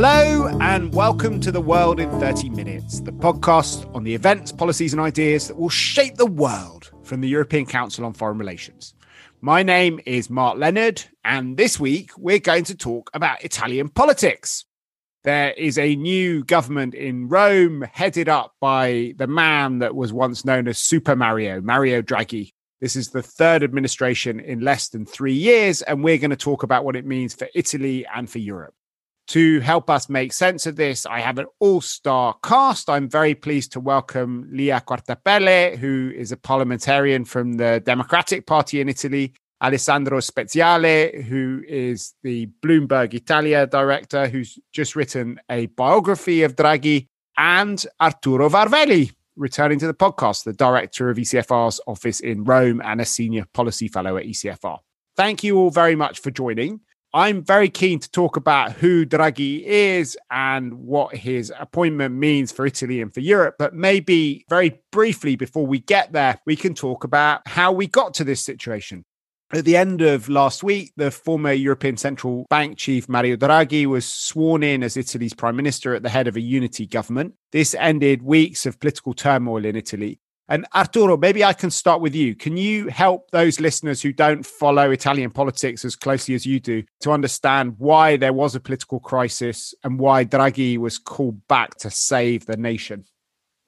Hello, and welcome to The World in 30 Minutes, the podcast on the events, policies, and ideas that will shape the world from the European Council on Foreign Relations. My name is Mark Leonard, and this week we're going to talk about Italian politics. There is a new government in Rome headed up by the man that was once known as Super Mario, Mario Draghi. This is the third administration in less than three years, and we're going to talk about what it means for Italy and for Europe. To help us make sense of this, I have an all star cast. I'm very pleased to welcome Lia Quartapelle, who is a parliamentarian from the Democratic Party in Italy, Alessandro Speziale, who is the Bloomberg Italia director, who's just written a biography of Draghi, and Arturo Varvelli, returning to the podcast, the director of ECFR's office in Rome and a senior policy fellow at ECFR. Thank you all very much for joining. I'm very keen to talk about who Draghi is and what his appointment means for Italy and for Europe. But maybe very briefly before we get there, we can talk about how we got to this situation. At the end of last week, the former European Central Bank chief Mario Draghi was sworn in as Italy's prime minister at the head of a unity government. This ended weeks of political turmoil in Italy. And Arturo, maybe I can start with you. Can you help those listeners who don't follow Italian politics as closely as you do to understand why there was a political crisis and why Draghi was called back to save the nation?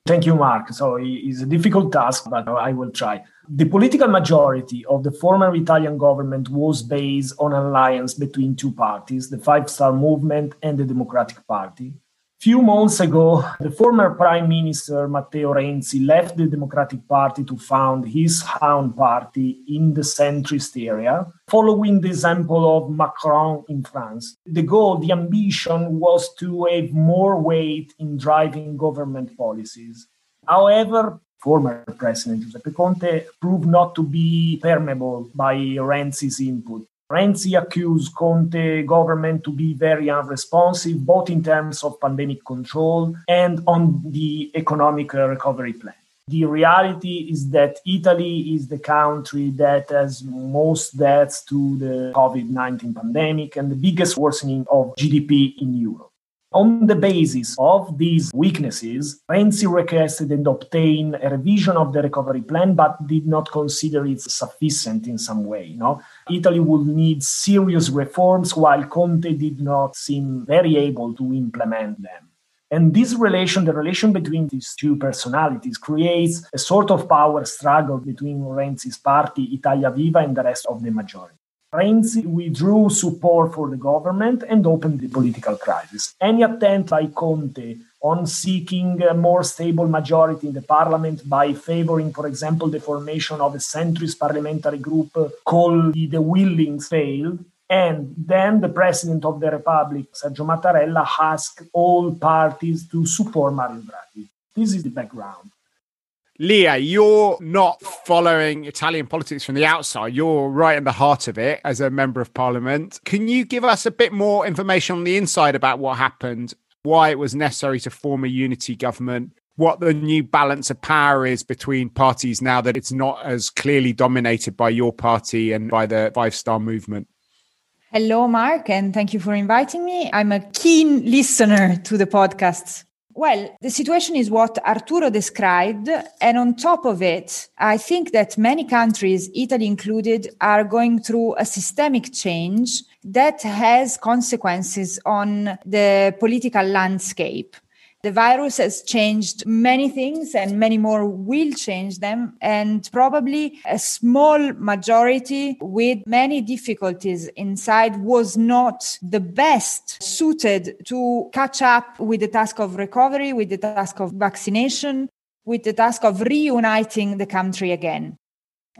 Thank you, Mark. So it's a difficult task, but I will try. The political majority of the former Italian government was based on an alliance between two parties, the Five Star Movement and the Democratic Party. Few months ago, the former Prime Minister Matteo Renzi left the Democratic Party to found his own party in the centrist area, following the example of Macron in France. The goal, the ambition was to have more weight in driving government policies. However, former President Giuseppe Conte proved not to be permeable by Renzi's input. Renzi accused Conte government to be very unresponsive, both in terms of pandemic control and on the economic recovery plan. The reality is that Italy is the country that has most deaths to the COVID 19 pandemic and the biggest worsening of GDP in Europe. On the basis of these weaknesses, Renzi requested and obtained a revision of the recovery plan, but did not consider it sufficient in some way. No? Italy would need serious reforms, while Conte did not seem very able to implement them. And this relation, the relation between these two personalities, creates a sort of power struggle between Renzi's party, Italia Viva, and the rest of the majority. Renzi withdrew support for the government and opened the political crisis. Any attempt by Conte on seeking a more stable majority in the parliament by favoring, for example, the formation of a centrist parliamentary group called the Willings failed. And then the president of the republic, Sergio Mattarella, asked all parties to support Mario Draghi. This is the background. Lia, you're not following Italian politics from the outside. You're right in the heart of it as a member of parliament. Can you give us a bit more information on the inside about what happened, why it was necessary to form a unity government, what the new balance of power is between parties now that it's not as clearly dominated by your party and by the Five Star Movement? Hello, Mark, and thank you for inviting me. I'm a keen listener to the podcasts. Well, the situation is what Arturo described. And on top of it, I think that many countries, Italy included, are going through a systemic change that has consequences on the political landscape. The virus has changed many things and many more will change them. And probably a small majority with many difficulties inside was not the best suited to catch up with the task of recovery, with the task of vaccination, with the task of reuniting the country again.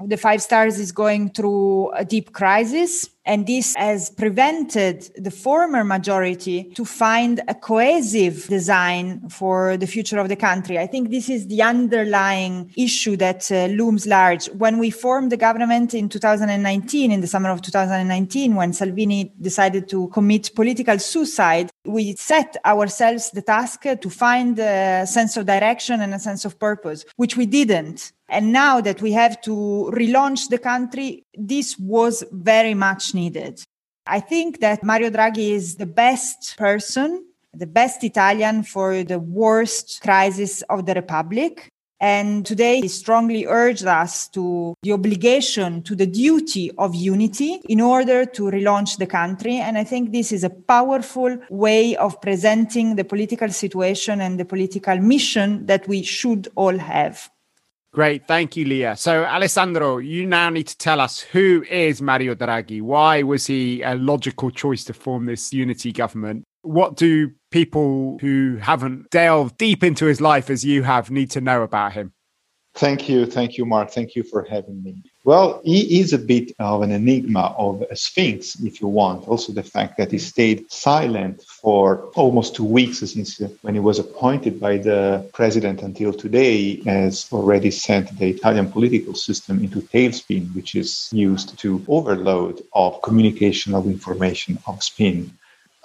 The Five Stars is going through a deep crisis and this has prevented the former majority to find a cohesive design for the future of the country. I think this is the underlying issue that uh, looms large. When we formed the government in 2019, in the summer of 2019, when Salvini decided to commit political suicide, we set ourselves the task to find a sense of direction and a sense of purpose, which we didn't. And now that we have to relaunch the country, this was very much needed. I think that Mario Draghi is the best person the best Italian for the worst crisis of the Republic. And today he strongly urged us to the obligation, to the duty of unity in order to relaunch the country. And I think this is a powerful way of presenting the political situation and the political mission that we should all have. Great. Thank you, Lia. So, Alessandro, you now need to tell us who is Mario Draghi? Why was he a logical choice to form this unity government? What do people who haven't delved deep into his life as you have need to know about him? Thank you. Thank you, Mark. Thank you for having me. Well, he is a bit of an enigma of a sphinx, if you want. Also, the fact that he stayed silent for almost two weeks since when he was appointed by the president until today has already sent the Italian political system into tailspin, which is used to overload of communication of information of spin.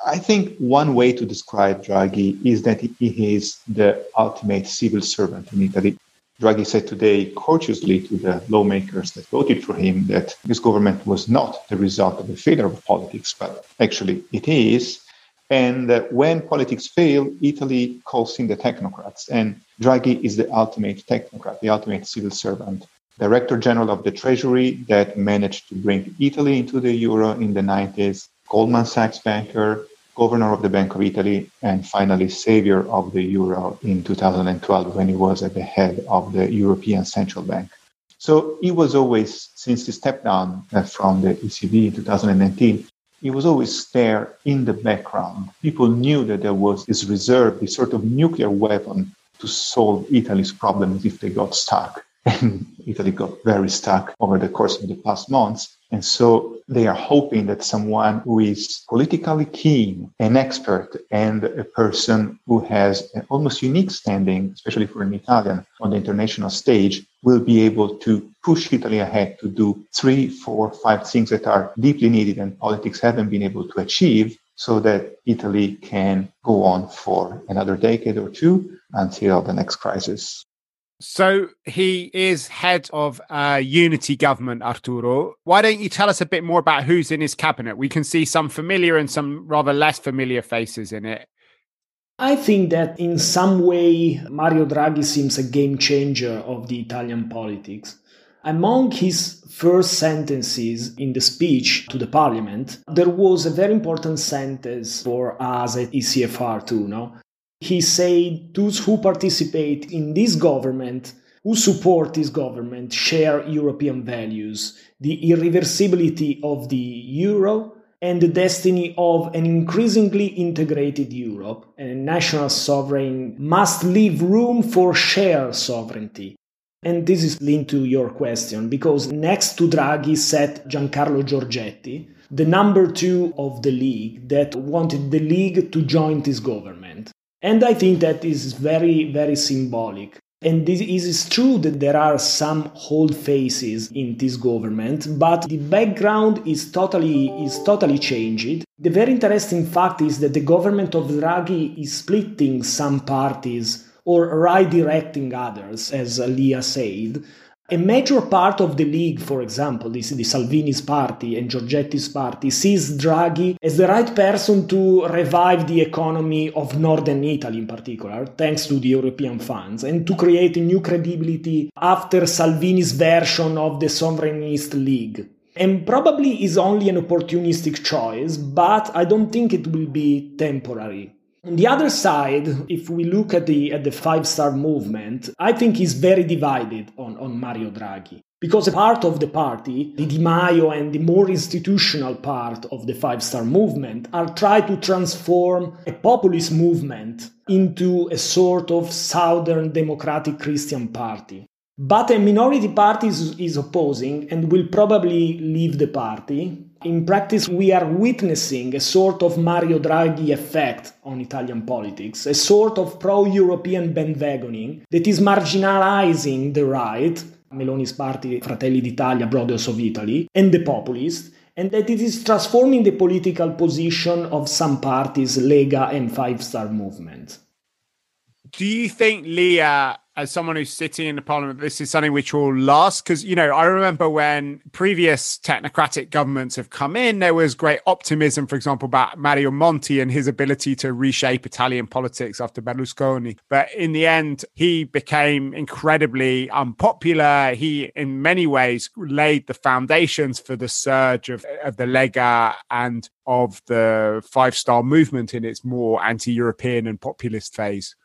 I think one way to describe Draghi is that he is the ultimate civil servant in Italy. Draghi said today courteously to the lawmakers that voted for him that his government was not the result of a failure of politics, but actually it is. And uh, when politics fail, Italy calls in the technocrats. And Draghi is the ultimate technocrat, the ultimate civil servant. Director General of the Treasury that managed to bring Italy into the euro in the 90s, Goldman Sachs banker, governor of the Bank of Italy, and finally savior of the euro in 2012 when he was at the head of the European Central Bank. So he was always, since he stepped down uh, from the ECB in 2019, he was always there in the background. People knew that there was this reserve, this sort of nuclear weapon to solve Italy's problems if they got stuck. And Italy got very stuck over the course of the past months. And so they are hoping that someone who is politically keen, an expert, and a person who has an almost unique standing, especially for an Italian on the international stage, will be able to push Italy ahead to do three, four, five things that are deeply needed and politics haven't been able to achieve so that Italy can go on for another decade or two until the next crisis. So he is head of a unity government, Arturo. Why don't you tell us a bit more about who's in his cabinet? We can see some familiar and some rather less familiar faces in it. I think that in some way Mario Draghi seems a game changer of the Italian politics. Among his first sentences in the speech to the parliament, there was a very important sentence for us at ECFR too, no? He said those who participate in this government, who support this government, share European values, the irreversibility of the euro, and the destiny of an increasingly integrated Europe. And national sovereign must leave room for shared sovereignty. And this is linked to your question because next to Draghi sat Giancarlo Giorgetti, the number two of the league that wanted the league to join this government. And I think that is very, very symbolic. And this is true that there are some old faces in this government, but the background is totally is totally changed. The very interesting fact is that the government of Draghi is splitting some parties or redirecting others, as Lia said. A major part of the league, for example, this the Salvini's party and Giorgetti's party, sees Draghi as the right person to revive the economy of northern Italy in particular, thanks to the European funds, and to create new credibility after Salvini's version of the Sovereignist League. And probably is only an opportunistic choice, but I don't think it will be temporary. On the other side, if we look at the at the five star movement, I think is very divided on, on Mario Draghi. Because a part of the party, the Di Maio and the more institutional part of the five star movement, are trying to transform a populist movement into a sort of southern democratic Christian party. But a minority party is, is opposing and will probably leave the party in practice, we are witnessing a sort of Mario Draghi effect on Italian politics, a sort of pro European bandwagoning that is marginalizing the right, Meloni's party, Fratelli d'Italia, Brothers of Italy, and the populists, and that it is transforming the political position of some parties, Lega and Five Star Movement. Do you think Lia as someone who's sitting in the parliament, this is something which will last? Because, you know, I remember when previous technocratic governments have come in, there was great optimism, for example, about Mario Monti and his ability to reshape Italian politics after Berlusconi. But in the end, he became incredibly unpopular. He, in many ways, laid the foundations for the surge of, of the Lega and of the Five Star movement in its more anti European and populist phase.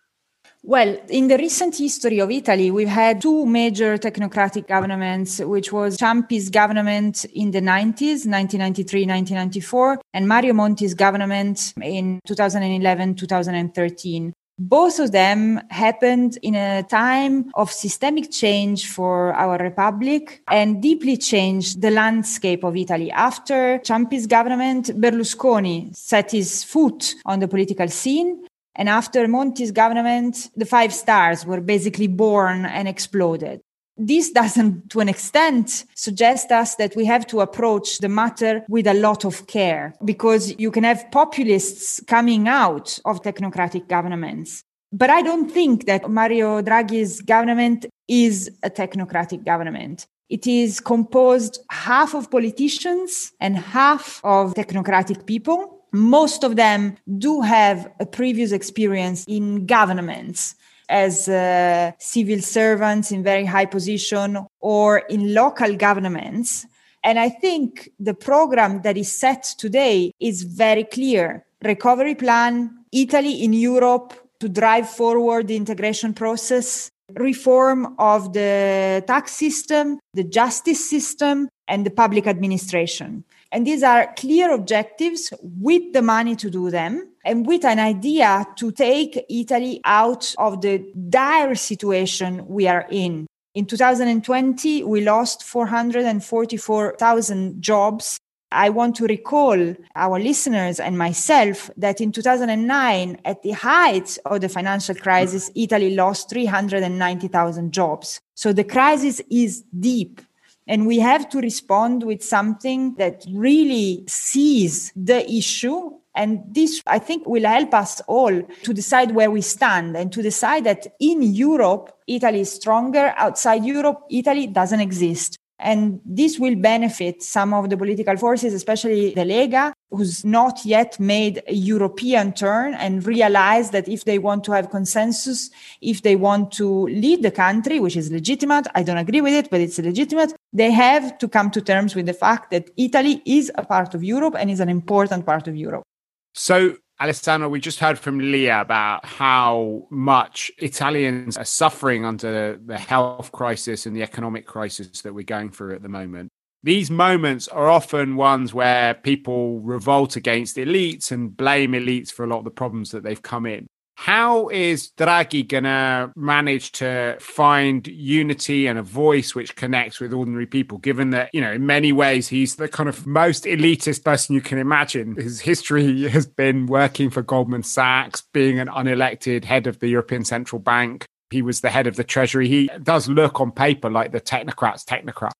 Well, in the recent history of Italy, we've had two major technocratic governments, which was Ciampi's government in the 90s, 1993, 1994, and Mario Monti's government in 2011, 2013. Both of them happened in a time of systemic change for our republic and deeply changed the landscape of Italy. After Ciampi's government, Berlusconi set his foot on the political scene and after Monti's government, the five stars were basically born and exploded. This doesn't, to an extent, suggest us that we have to approach the matter with a lot of care because you can have populists coming out of technocratic governments. But I don't think that Mario Draghi's government is a technocratic government. It is composed half of politicians and half of technocratic people most of them do have a previous experience in governments as uh, civil servants in very high position or in local governments. And i think the program that is set today is very clear. Recovery plan italy in europe to drive forward the integration process reform of the tax system the justice system and the public administration and these are clear objectives with the money to do them and with an idea to take Italy out of the dire situation we are in. In 2020, we lost 444,000 jobs. I want to recall our listeners and myself that in 2009, at the height of the financial crisis, Italy lost 390,000 jobs. So the crisis is deep. And we have to respond with something that really sees the issue. And this, I think, will help us all to decide where we stand and to decide that in Europe, Italy is stronger. Outside Europe, Italy doesn't exist. And this will benefit some of the political forces, especially the Lega, who's not yet made a European turn and realized that if they want to have consensus, if they want to lead the country, which is legitimate, I don't agree with it, but it's legitimate, they have to come to terms with the fact that Italy is a part of Europe and is an important part of Europe. So Alessandro, we just heard from Lia about how much Italians are suffering under the health crisis and the economic crisis that we're going through at the moment. These moments are often ones where people revolt against elites and blame elites for a lot of the problems that they've come in. How is Draghi going to manage to find unity and a voice which connects with ordinary people, given that, you know, in many ways he's the kind of most elitist person you can imagine? His history has been working for Goldman Sachs, being an unelected head of the European Central Bank. He was the head of the Treasury. He does look on paper like the technocrat's technocrat.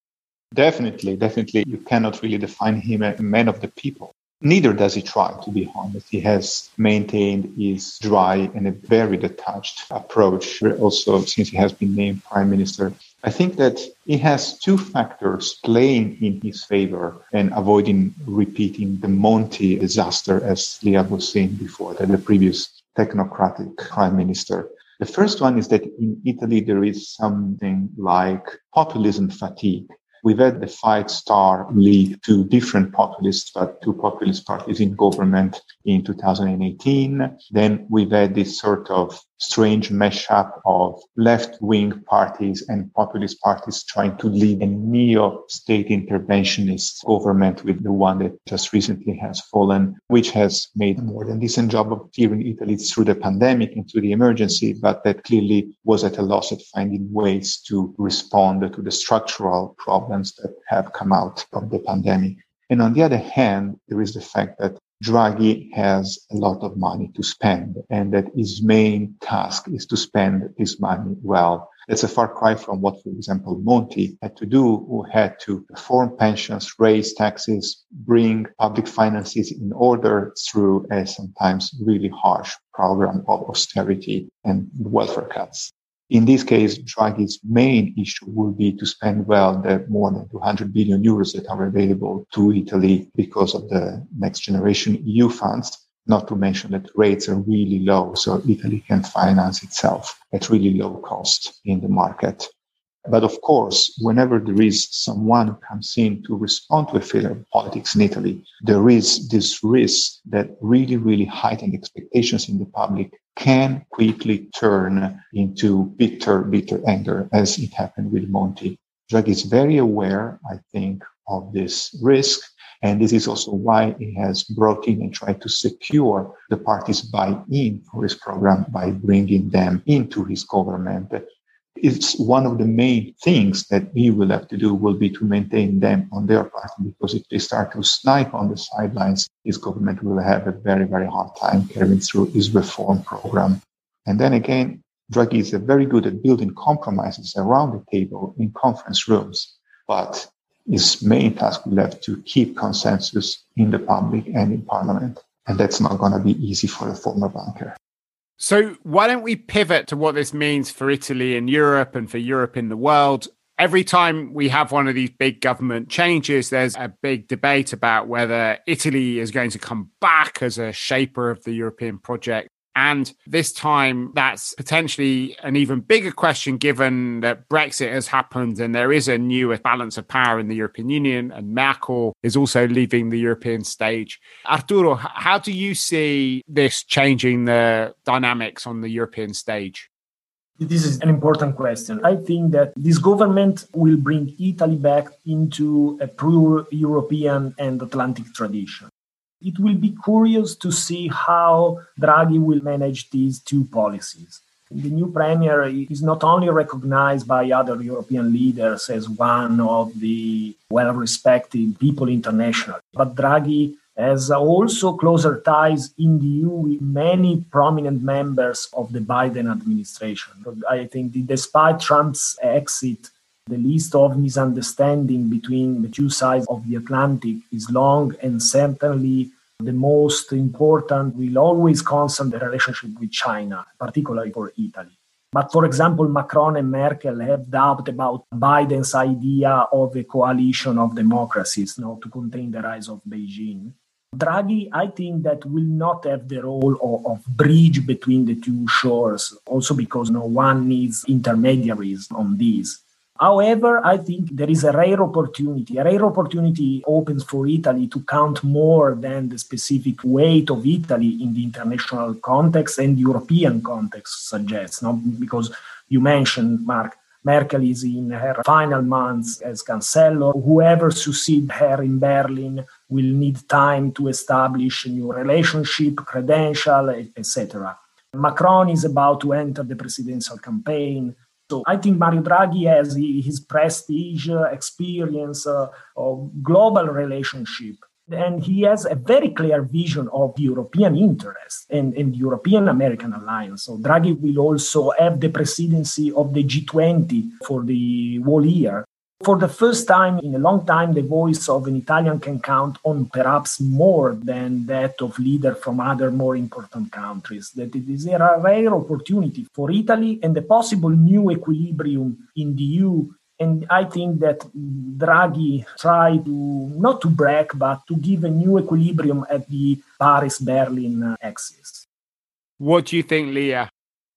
Definitely, definitely. You cannot really define him as a man of the people. Neither does he try, to be honest. He has maintained his dry and a very detached approach, also since he has been named prime minister. I think that he has two factors playing in his favor and avoiding repeating the Monti disaster, as Lia was saying before, that the previous technocratic prime minister. The first one is that in Italy, there is something like populism fatigue. We've had the five star lead to different populists, but two populist parties in government in 2018. Then we've had this sort of strange mashup of left wing parties and populist parties trying to lead a neo state interventionist government with the one that just recently has fallen, which has made a more than decent job of steering Italy through the pandemic and through the emergency, but that clearly was at a loss at finding ways to respond to the structural problems that have come out of the pandemic. And on the other hand, there is the fact that Draghi has a lot of money to spend and that his main task is to spend his money well. That's a far cry from what, for example, Monti had to do, who had to reform pensions, raise taxes, bring public finances in order through a sometimes really harsh program of austerity and welfare cuts. In this case, Draghi's main issue will be to spend well the more than 200 billion euros that are available to Italy because of the next generation EU funds. Not to mention that rates are really low, so Italy can finance itself at really low cost in the market. But of course, whenever there is someone who comes in to respond to a failure of politics in Italy, there is this risk that really, really heightened expectations in the public can quickly turn into bitter, bitter anger, as it happened with Monti. Draghi is very aware, I think, of this risk. And this is also why he has brought in and tried to secure the parties buy-in for his program by bringing them into his government it's one of the main things that we will have to do will be to maintain them on their part because if they start to snipe on the sidelines, his government will have a very, very hard time carrying through his reform program. And then again, Draghi is very good at building compromises around the table in conference rooms, but his main task will have to keep consensus in the public and in parliament. And that's not going to be easy for a former banker. So, why don't we pivot to what this means for Italy and Europe and for Europe in the world? Every time we have one of these big government changes, there's a big debate about whether Italy is going to come back as a shaper of the European project and this time, that's potentially an even bigger question given that Brexit has happened and there is a new balance of power in the European Union, and Merkel is also leaving the European stage. Arturo, how do you see this changing the dynamics on the European stage? This is an important question. I think that this government will bring Italy back into a pro European and Atlantic tradition. It will be curious to see how Draghi will manage these two policies. The new premier is not only recognized by other European leaders as one of the well respected people internationally, but Draghi has also closer ties in the EU with many prominent members of the Biden administration. I think despite Trump's exit, the list of misunderstanding between the two sides of the Atlantic is long and certainly the most important will always concern the relationship with China, particularly for Italy. But for example, Macron and Merkel have doubt about Biden's idea of a coalition of democracies you know, to contain the rise of Beijing. Draghi, I think that will not have the role of, of, bridge between the two shores, also because no one needs intermediaries on this. However, I think there is a rare opportunity. A rare opportunity opens for Italy to count more than the specific weight of Italy in the international context and European context suggests. No? Because you mentioned, Mark, Merkel is in her final months as Chancellor. Whoever succeeds her in Berlin will need time to establish a new relationship, credential, etc. Macron is about to enter the presidential campaign. So I think Mario Draghi has his prestige, uh, experience uh, global relationship, and he has a very clear vision of European interests and, and European American alliance. So Draghi will also have the presidency of the G20 for the whole year. For the first time in a long time, the voice of an Italian can count on perhaps more than that of leaders from other more important countries. That it is a rare opportunity for Italy and a possible new equilibrium in the EU. And I think that Draghi tried to not to break, but to give a new equilibrium at the Paris-Berlin axis. What do you think, Lia?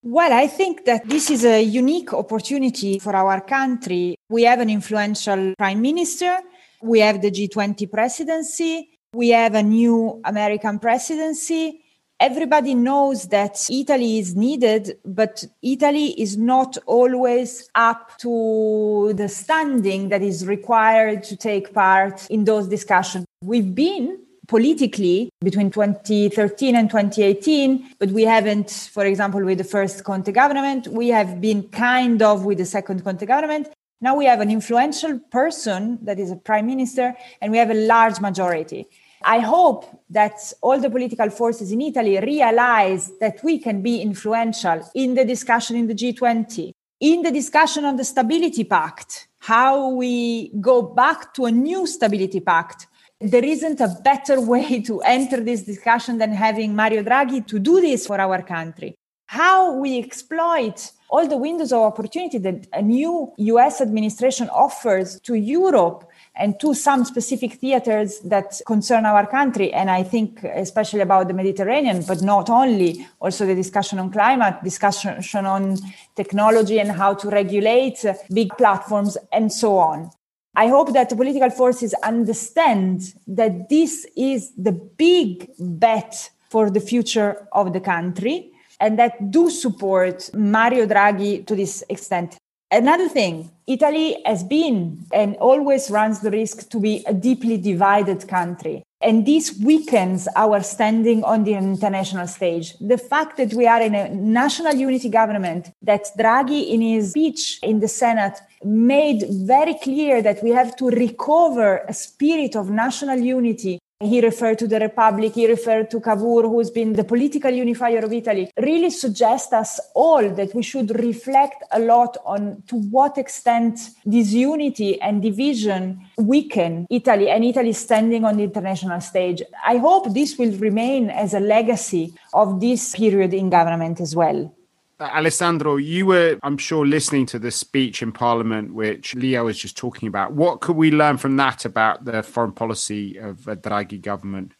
Well, I think that this is a unique opportunity for our country. We have an influential prime minister. We have the G20 presidency. We have a new American presidency. Everybody knows that Italy is needed, but Italy is not always up to the standing that is required to take part in those discussions. We've been politically between 2013 and 2018, but we haven't, for example, with the first Conte government, we have been kind of with the second Conte government. Now we have an influential person that is a prime minister, and we have a large majority. I hope that all the political forces in Italy realize that we can be influential in the discussion in the G20, in the discussion on the Stability Pact, how we go back to a new Stability Pact there isn't a better way to enter this discussion than having Mario Draghi to do this for our country. how we exploit all the windows of opportunity that a new US administration offers to Europe and to some specific theaters that concern our country. And I think especially about the Mediterranean, but not only, also the discussion on climate, discussion on technology and how to regulate big platforms and so on. I hope that the political forces understand that this is the big bet for the future of the country and that do support Mario Draghi to this extent. Another thing, Italy has been and always runs the risk to be a deeply divided country. And this weakens our standing on the international stage. The fact that we are in a national unity government, that Draghi in his speech in the Senate made very clear that we have to recover a spirit of national unity he referred to the Republic, he referred to Cavour, who's been the political unifier of Italy, really suggest us all that we should reflect a lot on to what extent this unity and division weaken Italy and Italy standing on the international stage. I hope this will remain as a legacy of this period in government as well. Uh, Alessandro, you were, I'm sure, listening to the speech in Parliament, which Lia was just talking about. What could we learn from that about the foreign policy of a Draghi government?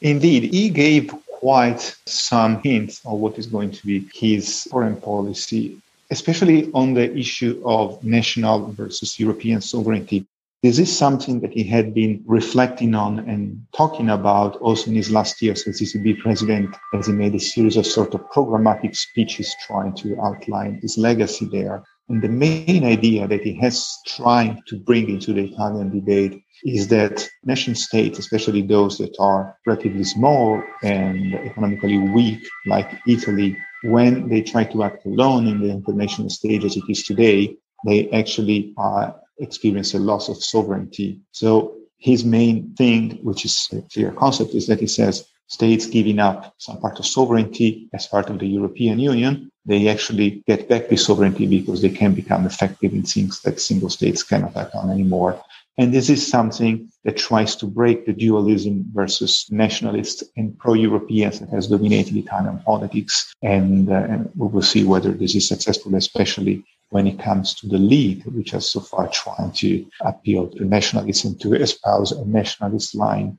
Indeed, he gave quite some hints of what is going to be his foreign policy, especially on the issue of national versus European sovereignty. This is something that he had been reflecting on and talking about also in his last years as ECB president, as he made a series of sort of programmatic speeches trying to outline his legacy there. And the main idea that he has tried to bring into the Italian debate is that nation states, especially those that are relatively small and economically weak, like Italy, when they try to act alone in the international stage as it is today, they actually are experience a loss of sovereignty. So his main thing, which is a clear concept, is that he says states giving up some part of sovereignty as part of the European Union, they actually get back the sovereignty because they can become effective in things that single states cannot act on anymore. And this is something that tries to break the dualism versus nationalists and pro-Europeans that has dominated Italian politics. And, uh, and we will see whether this is successful, especially when it comes to the league, which has so far tried to appeal to nationalism, to espouse a nationalist line.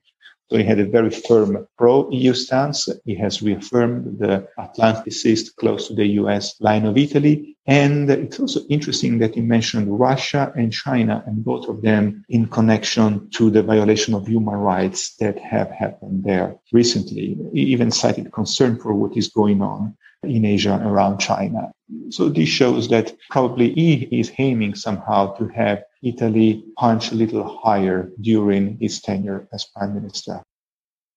So he had a very firm pro-EU stance. He has reaffirmed the Atlanticist, close to the US line of Italy. And it's also interesting that he mentioned Russia and China, and both of them in connection to the violation of human rights that have happened there recently. He even cited concern for what is going on in Asia around China. So this shows that probably he is aiming somehow to have Italy punch a little higher during his tenure as prime minister.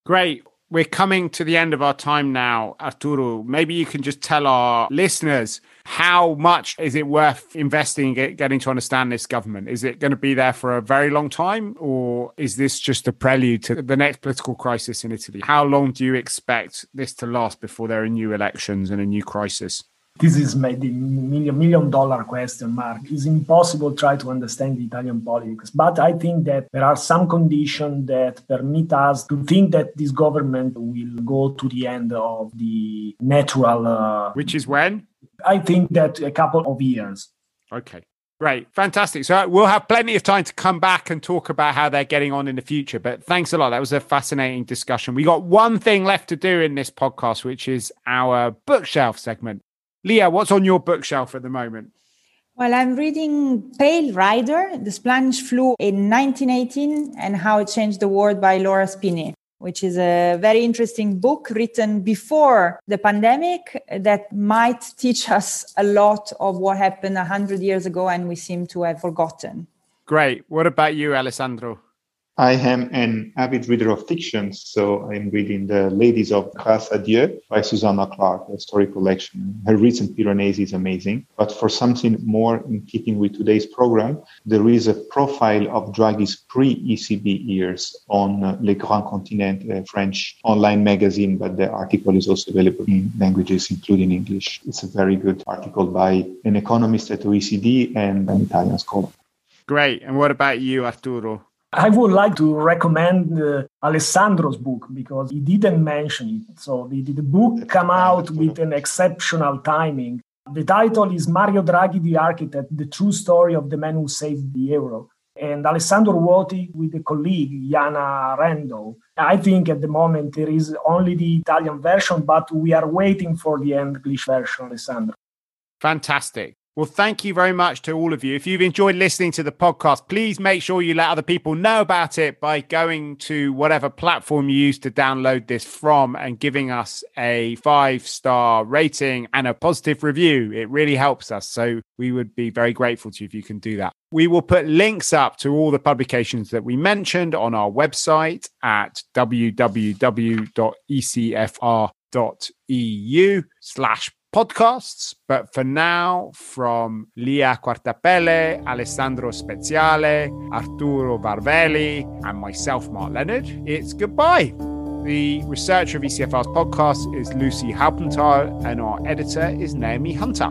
Great. We're coming to the end of our time now, Arturo. Maybe you can just tell our listeners how much is it worth investing in getting to understand this government? Is it going to be there for a very long time, or is this just a prelude to the next political crisis in Italy? How long do you expect this to last before there are new elections and a new crisis? This is maybe million million dollar question mark. It's impossible to try to understand the Italian politics, but I think that there are some conditions that permit us to think that this government will go to the end of the natural. Uh, Which is when? I think that a couple of years. Okay. Great. Fantastic. So we'll have plenty of time to come back and talk about how they're getting on in the future. But thanks a lot. That was a fascinating discussion. We got one thing left to do in this podcast, which is our bookshelf segment. Lia, what's on your bookshelf at the moment? Well, I'm reading Pale Rider, The Spanish Flu in 1918 and How It Changed the World by Laura Spinney, which is a very interesting book written before the pandemic that might teach us a lot of what happened 100 years ago and we seem to have forgotten. Great. What about you, Alessandro? I am an avid reader of fiction, so I'm reading The Ladies of Grace Adieu by Susanna Clarke, a story collection. Her recent Piranesi is amazing. But for something more in keeping with today's program, there is a profile of Draghi's pre-ECB years on uh, Le Grand Continent, a French online magazine, but the article is also available in languages, including English. It's a very good article by an economist at OECD and an Italian scholar. Great. And what about you, Arturo? I would like to recommend uh, Alessandro's book because he didn't mention it. So the, the book That's came out with an exceptional timing. The title is Mario Draghi, the Architect, the true story of the man who saved the euro. And Alessandro Vuoti with a colleague, Jana Randow. I think at the moment there is only the Italian version, but we are waiting for the English version, Alessandro. Fantastic. Well, thank you very much to all of you. If you've enjoyed listening to the podcast, please make sure you let other people know about it by going to whatever platform you use to download this from and giving us a five star rating and a positive review. It really helps us. So we would be very grateful to you if you can do that. We will put links up to all the publications that we mentioned on our website at www.ecfr.eu slash podcasts. But for now, from Lia Quartapelle, Alessandro Speziale, Arturo Varvelli, and myself, Mark Leonard, it's goodbye. The researcher of ECFR's podcast is Lucy Haupenthal, and our editor is Naomi Hunter.